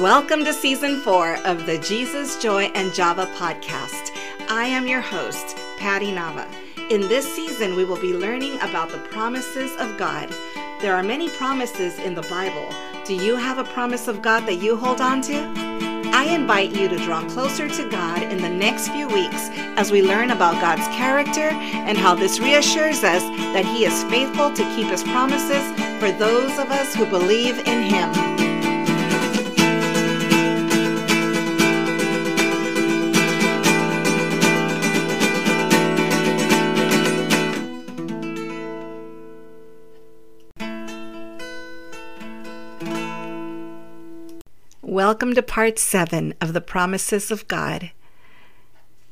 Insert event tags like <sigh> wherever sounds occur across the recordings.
Welcome to season four of the Jesus, Joy, and Java podcast. I am your host, Patty Nava. In this season, we will be learning about the promises of God. There are many promises in the Bible. Do you have a promise of God that you hold on to? I invite you to draw closer to God in the next few weeks as we learn about God's character and how this reassures us that He is faithful to keep His promises for those of us who believe in Him. Welcome to part 7 of the Promises of God.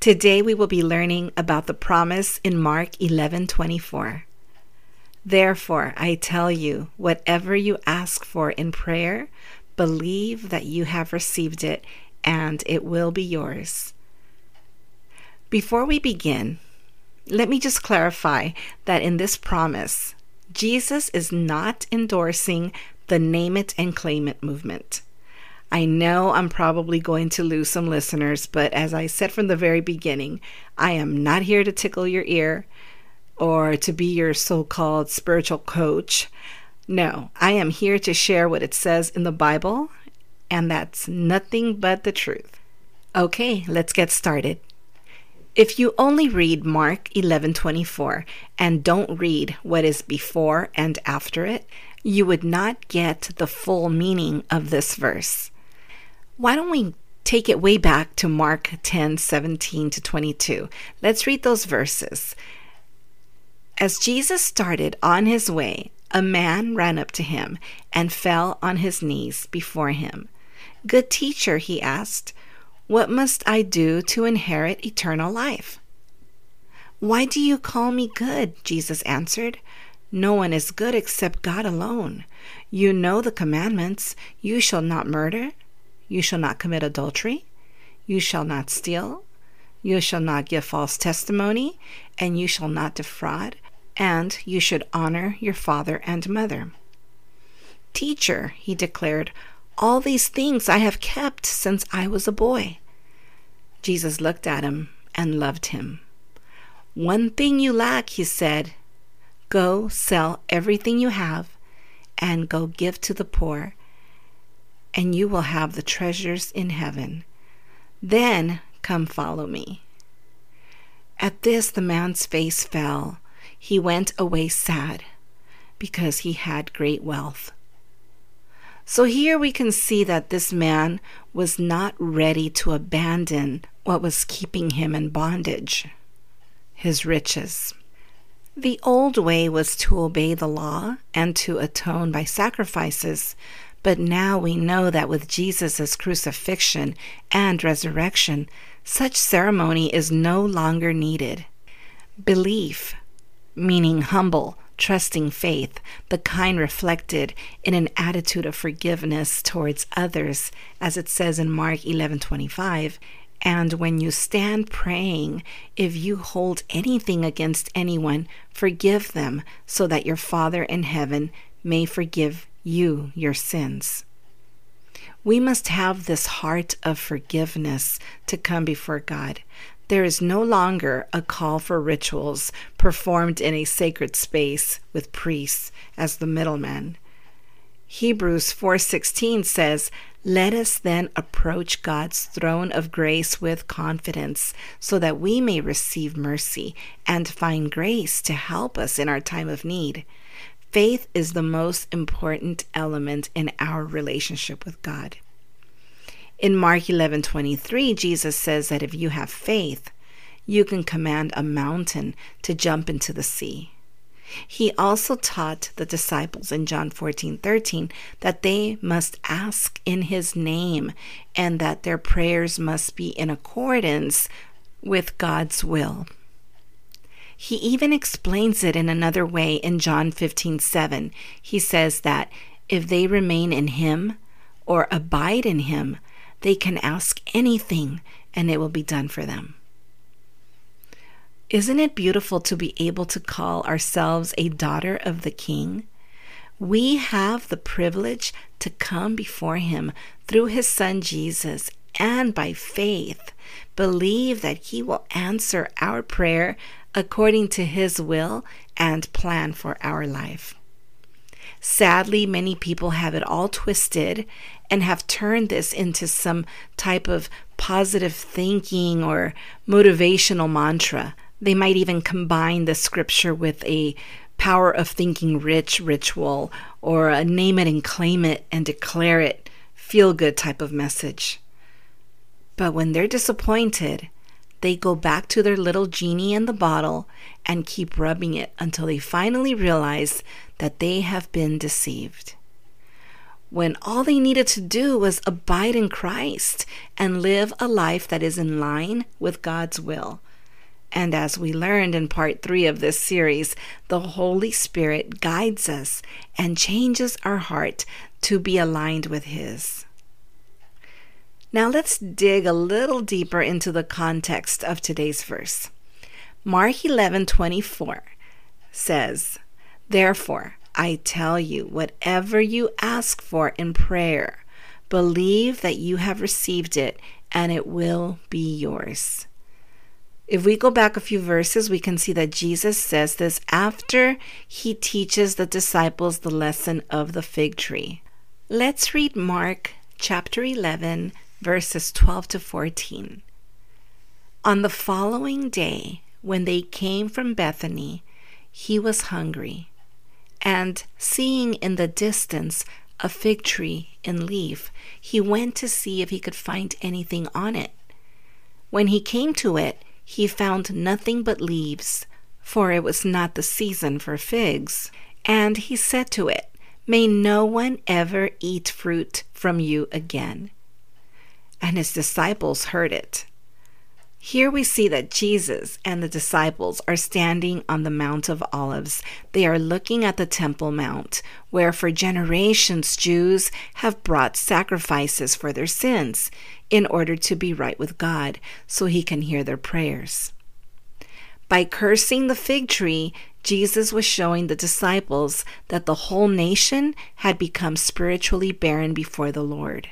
Today we will be learning about the promise in Mark 11:24. Therefore, I tell you, whatever you ask for in prayer, believe that you have received it and it will be yours. Before we begin, let me just clarify that in this promise, Jesus is not endorsing the name it and claim it movement. I know I'm probably going to lose some listeners, but as I said from the very beginning, I am not here to tickle your ear or to be your so called spiritual coach. No, I am here to share what it says in the Bible, and that's nothing but the truth. Okay, let's get started. If you only read Mark 11:24 and don't read what is before and after it, you would not get the full meaning of this verse. Why don't we take it way back to Mark 10 17 to 22? Let's read those verses. As Jesus started on his way, a man ran up to him and fell on his knees before him. Good teacher, he asked, what must I do to inherit eternal life? Why do you call me good? Jesus answered. No one is good except God alone. You know the commandments you shall not murder, you shall not commit adultery. You shall not steal. You shall not give false testimony. And you shall not defraud. And you should honor your father and mother. Teacher, he declared, all these things I have kept since I was a boy. Jesus looked at him and loved him. One thing you lack, he said. Go sell everything you have and go give to the poor and you will have the treasures in heaven. Then come follow me. At this, the man's face fell. He went away sad because he had great wealth. So here we can see that this man was not ready to abandon what was keeping him in bondage his riches. The old way was to obey the law and to atone by sacrifices, but now we know that with Jesus' crucifixion and resurrection, such ceremony is no longer needed. Belief, meaning humble, trusting faith, the kind reflected in an attitude of forgiveness towards others, as it says in Mark 11:25, and when you stand praying, if you hold anything against anyone, forgive them, so that your Father in heaven may forgive you your sins. We must have this heart of forgiveness to come before God. There is no longer a call for rituals performed in a sacred space with priests as the middlemen. Hebrews 4:16 says, "Let us then approach God's throne of grace with confidence, so that we may receive mercy and find grace to help us in our time of need." Faith is the most important element in our relationship with God. In Mark 11:23, Jesus says that if you have faith, you can command a mountain to jump into the sea. He also taught the disciples in John 14:13 that they must ask in his name and that their prayers must be in accordance with God's will. He even explains it in another way in John 15 7. He says that if they remain in Him or abide in Him, they can ask anything and it will be done for them. Isn't it beautiful to be able to call ourselves a daughter of the King? We have the privilege to come before Him through His Son Jesus and by faith believe that He will answer our prayer according to His will and plan for our life. Sadly, many people have it all twisted and have turned this into some type of positive thinking or motivational mantra. They might even combine the scripture with a power of thinking rich ritual or a name it and claim it and declare it feel good type of message. But when they're disappointed, they go back to their little genie in the bottle and keep rubbing it until they finally realize that they have been deceived. When all they needed to do was abide in Christ and live a life that is in line with God's will. And as we learned in part three of this series, the Holy Spirit guides us and changes our heart to be aligned with His. Now let's dig a little deeper into the context of today's verse. Mark 11:24 says, "Therefore, I tell you, whatever you ask for in prayer, believe that you have received it and it will be yours." If we go back a few verses, we can see that Jesus says this after he teaches the disciples the lesson of the fig tree. Let's read Mark chapter 11 verses 12 to 14. On the following day, when they came from Bethany, he was hungry. And seeing in the distance a fig tree in leaf, he went to see if he could find anything on it. When he came to it, he found nothing but leaves, for it was not the season for figs. And he said to it, May no one ever eat fruit from you again and his disciples heard it. Here we see that Jesus and the disciples are standing on the Mount of Olives. They are looking at the Temple Mount, where for generations Jews have brought sacrifices for their sins in order to be right with God so he can hear their prayers. By cursing the fig tree, Jesus was showing the disciples that the whole nation had become spiritually barren before the Lord.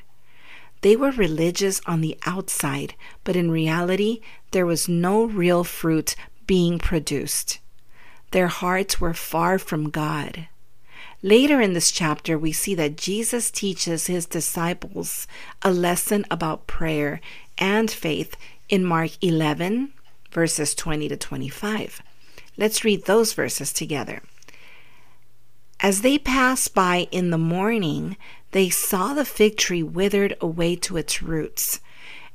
They were religious on the outside, but in reality, there was no real fruit being produced. Their hearts were far from God. Later in this chapter, we see that Jesus teaches his disciples a lesson about prayer and faith in Mark 11, verses 20 to 25. Let's read those verses together. As they passed by in the morning, they saw the fig tree withered away to its roots.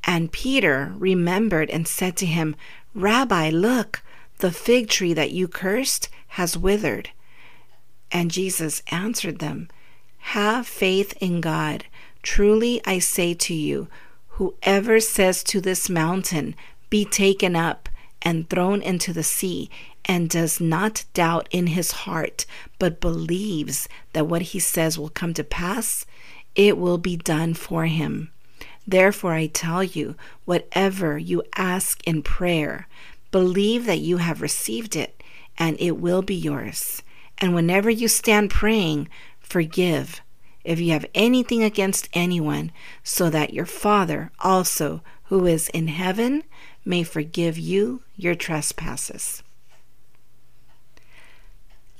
And Peter remembered and said to him, Rabbi, look, the fig tree that you cursed has withered. And Jesus answered them, Have faith in God. Truly I say to you, whoever says to this mountain, Be taken up and thrown into the sea, and does not doubt in his heart, but believes that what he says will come to pass, it will be done for him. Therefore, I tell you, whatever you ask in prayer, believe that you have received it, and it will be yours. And whenever you stand praying, forgive if you have anything against anyone, so that your Father also, who is in heaven, may forgive you your trespasses.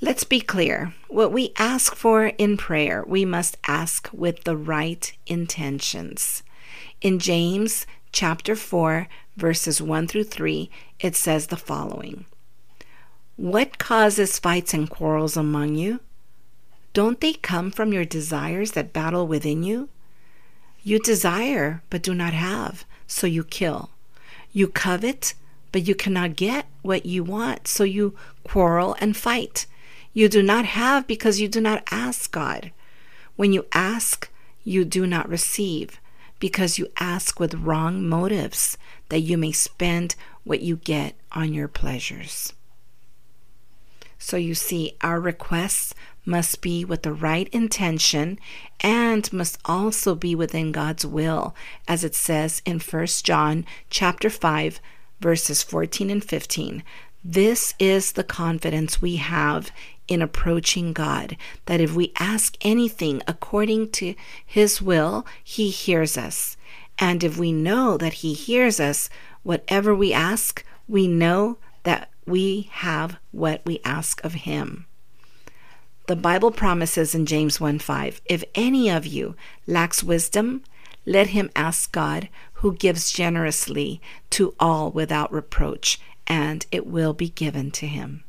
Let's be clear. What we ask for in prayer, we must ask with the right intentions. In James chapter 4, verses 1 through 3, it says the following What causes fights and quarrels among you? Don't they come from your desires that battle within you? You desire, but do not have, so you kill. You covet, but you cannot get what you want, so you quarrel and fight. You do not have because you do not ask God. When you ask, you do not receive because you ask with wrong motives that you may spend what you get on your pleasures. So you see, our requests must be with the right intention and must also be within God's will, as it says in 1 John chapter 5 verses 14 and 15. This is the confidence we have in approaching God that if we ask anything according to His will, He hears us. And if we know that He hears us, whatever we ask, we know that we have what we ask of Him. The Bible promises in James 1 5 If any of you lacks wisdom, let him ask God, who gives generously to all without reproach, and it will be given to him.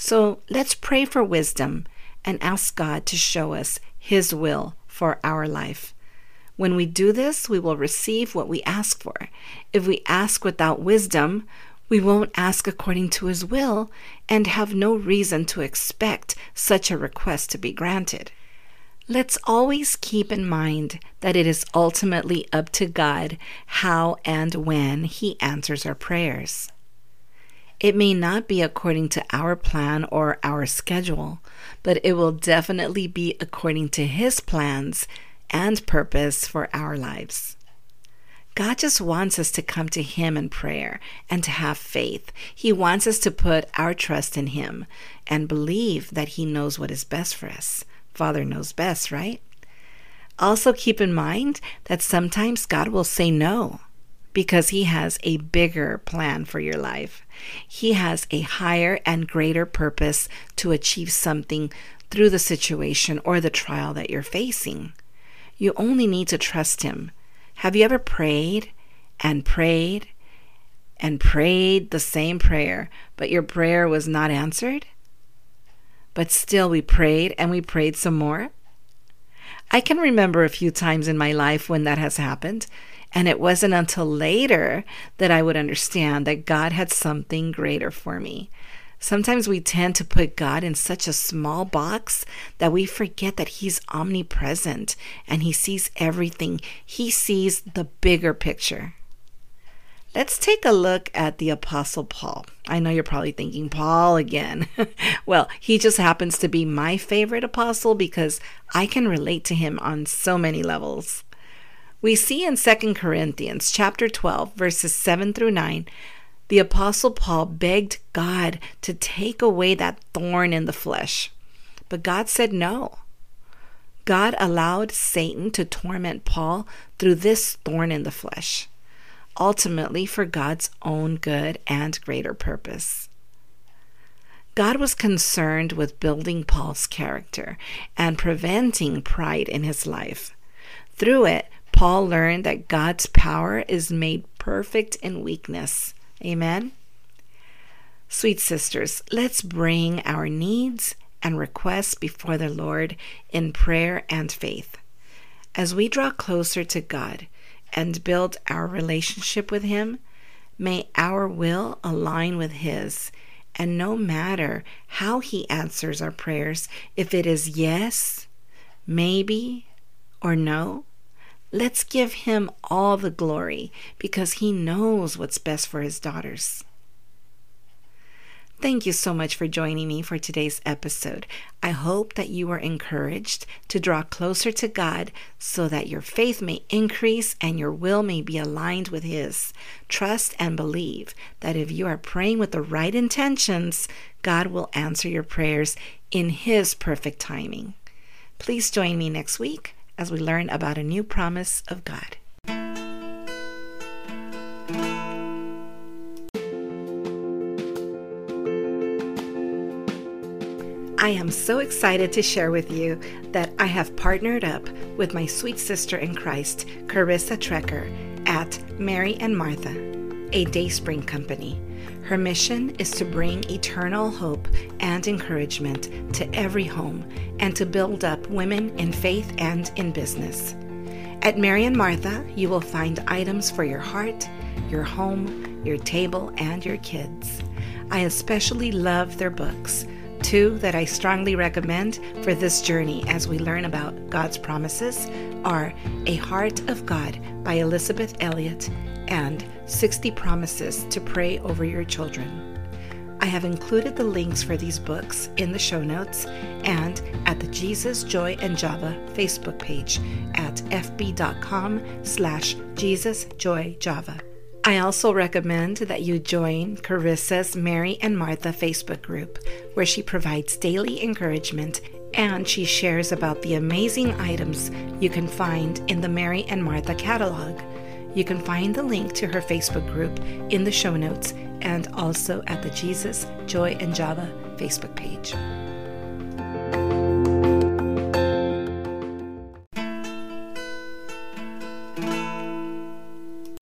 So let's pray for wisdom and ask God to show us His will for our life. When we do this, we will receive what we ask for. If we ask without wisdom, we won't ask according to His will and have no reason to expect such a request to be granted. Let's always keep in mind that it is ultimately up to God how and when He answers our prayers. It may not be according to our plan or our schedule, but it will definitely be according to His plans and purpose for our lives. God just wants us to come to Him in prayer and to have faith. He wants us to put our trust in Him and believe that He knows what is best for us. Father knows best, right? Also, keep in mind that sometimes God will say no because He has a bigger plan for your life. He has a higher and greater purpose to achieve something through the situation or the trial that you're facing. You only need to trust Him. Have you ever prayed and prayed and prayed the same prayer, but your prayer was not answered? but still we prayed and we prayed some more. I can remember a few times in my life when that has happened, and it wasn't until later that I would understand that God had something greater for me. Sometimes we tend to put God in such a small box that we forget that He's omnipresent and He sees everything. He sees the bigger picture. Let's take a look at the Apostle Paul. I know you're probably thinking, Paul again. <laughs> well, he just happens to be my favorite apostle because I can relate to him on so many levels. We see in 2 Corinthians chapter 12 verses 7 through 9 the apostle Paul begged God to take away that thorn in the flesh. But God said no. God allowed Satan to torment Paul through this thorn in the flesh ultimately for God's own good and greater purpose. God was concerned with building Paul's character and preventing pride in his life. Through it, Paul learned that God's power is made perfect in weakness. Amen. Sweet sisters, let's bring our needs and requests before the Lord in prayer and faith. As we draw closer to God, and build our relationship with Him, may our will align with His. And no matter how He answers our prayers, if it is yes, maybe, or no, let's give Him all the glory because He knows what's best for His daughters. Thank you so much for joining me for today's episode. I hope that you are encouraged to draw closer to God so that your faith may increase and your will may be aligned with His. Trust and believe that if you are praying with the right intentions, God will answer your prayers in His perfect timing. Please join me next week as we learn about a new promise of God. I am so excited to share with you that I have partnered up with my sweet sister in Christ, Karissa Trecker, at Mary and Martha, a Dayspring company. Her mission is to bring eternal hope and encouragement to every home and to build up women in faith and in business. At Mary and Martha, you will find items for your heart, your home, your table, and your kids. I especially love their books Two that I strongly recommend for this journey as we learn about God's promises are A Heart of God by Elizabeth Elliot and 60 Promises to Pray Over Your Children. I have included the links for these books in the show notes and at the Jesus, Joy, and Java Facebook page at fb.com slash Jesus, Joy, Java. I also recommend that you join Karissa's Mary and Martha Facebook group, where she provides daily encouragement and she shares about the amazing items you can find in the Mary and Martha catalog. You can find the link to her Facebook group in the show notes and also at the Jesus, Joy, and Java Facebook page.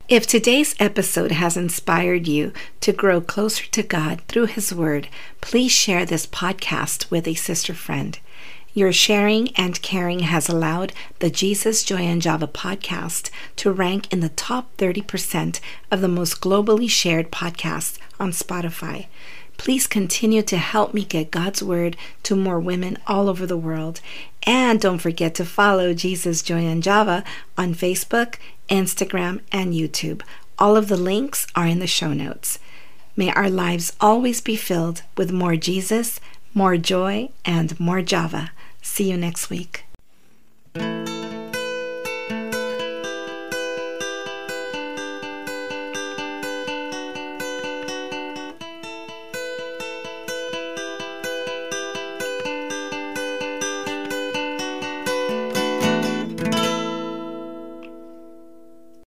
If today's episode has inspired you to grow closer to God through His Word, please share this podcast with a sister friend. Your sharing and caring has allowed the Jesus, Joy, and Java podcast to rank in the top 30% of the most globally shared podcasts on Spotify. Please continue to help me get God's Word to more women all over the world. And don't forget to follow Jesus, Joy, and Java on Facebook, Instagram, and YouTube. All of the links are in the show notes. May our lives always be filled with more Jesus, more joy, and more Java. See you next week.